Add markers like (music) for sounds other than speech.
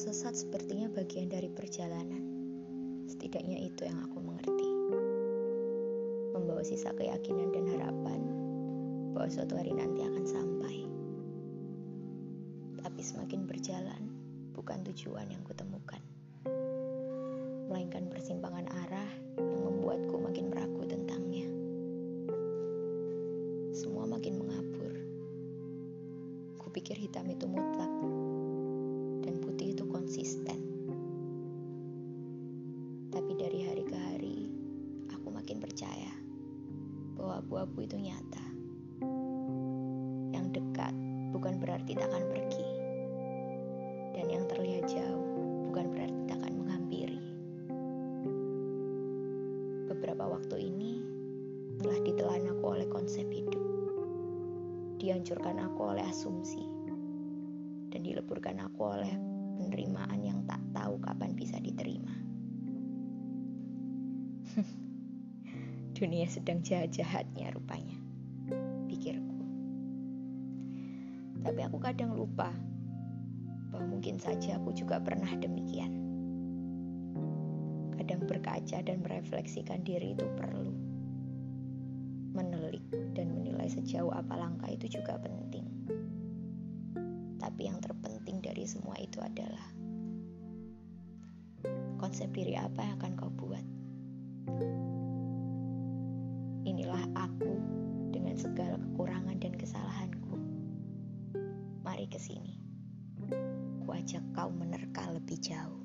Tersesat sepertinya bagian dari perjalanan. Setidaknya itu yang aku mengerti. Membawa sisa keyakinan dan harapan bahwa suatu hari nanti akan sampai. Tapi semakin berjalan, bukan tujuan yang kutemukan. Melainkan persimpangan arah yang membuatku makin meragu tentangnya. Semua makin mengabur. Kupikir hitam itu mutlak, abu-abu itu nyata. Yang dekat bukan berarti tak akan pergi. Dan yang terlihat jauh bukan berarti tak akan menghampiri. Beberapa waktu ini telah ditelan aku oleh konsep hidup. Dihancurkan aku oleh asumsi. Dan dileburkan aku oleh penerimaan yang tak tahu kapan bisa diterima. (laughs) Dunia sedang jahat-jahatnya rupanya, pikirku. Tapi aku kadang lupa bahwa mungkin saja aku juga pernah demikian. Kadang berkaca dan merefleksikan diri itu perlu. Menelik dan menilai sejauh apa langkah itu juga penting. Tapi yang terpenting dari semua itu adalah konsep diri apa yang akan kau buat. Ke sini. Ku ajak kau menerka lebih jauh.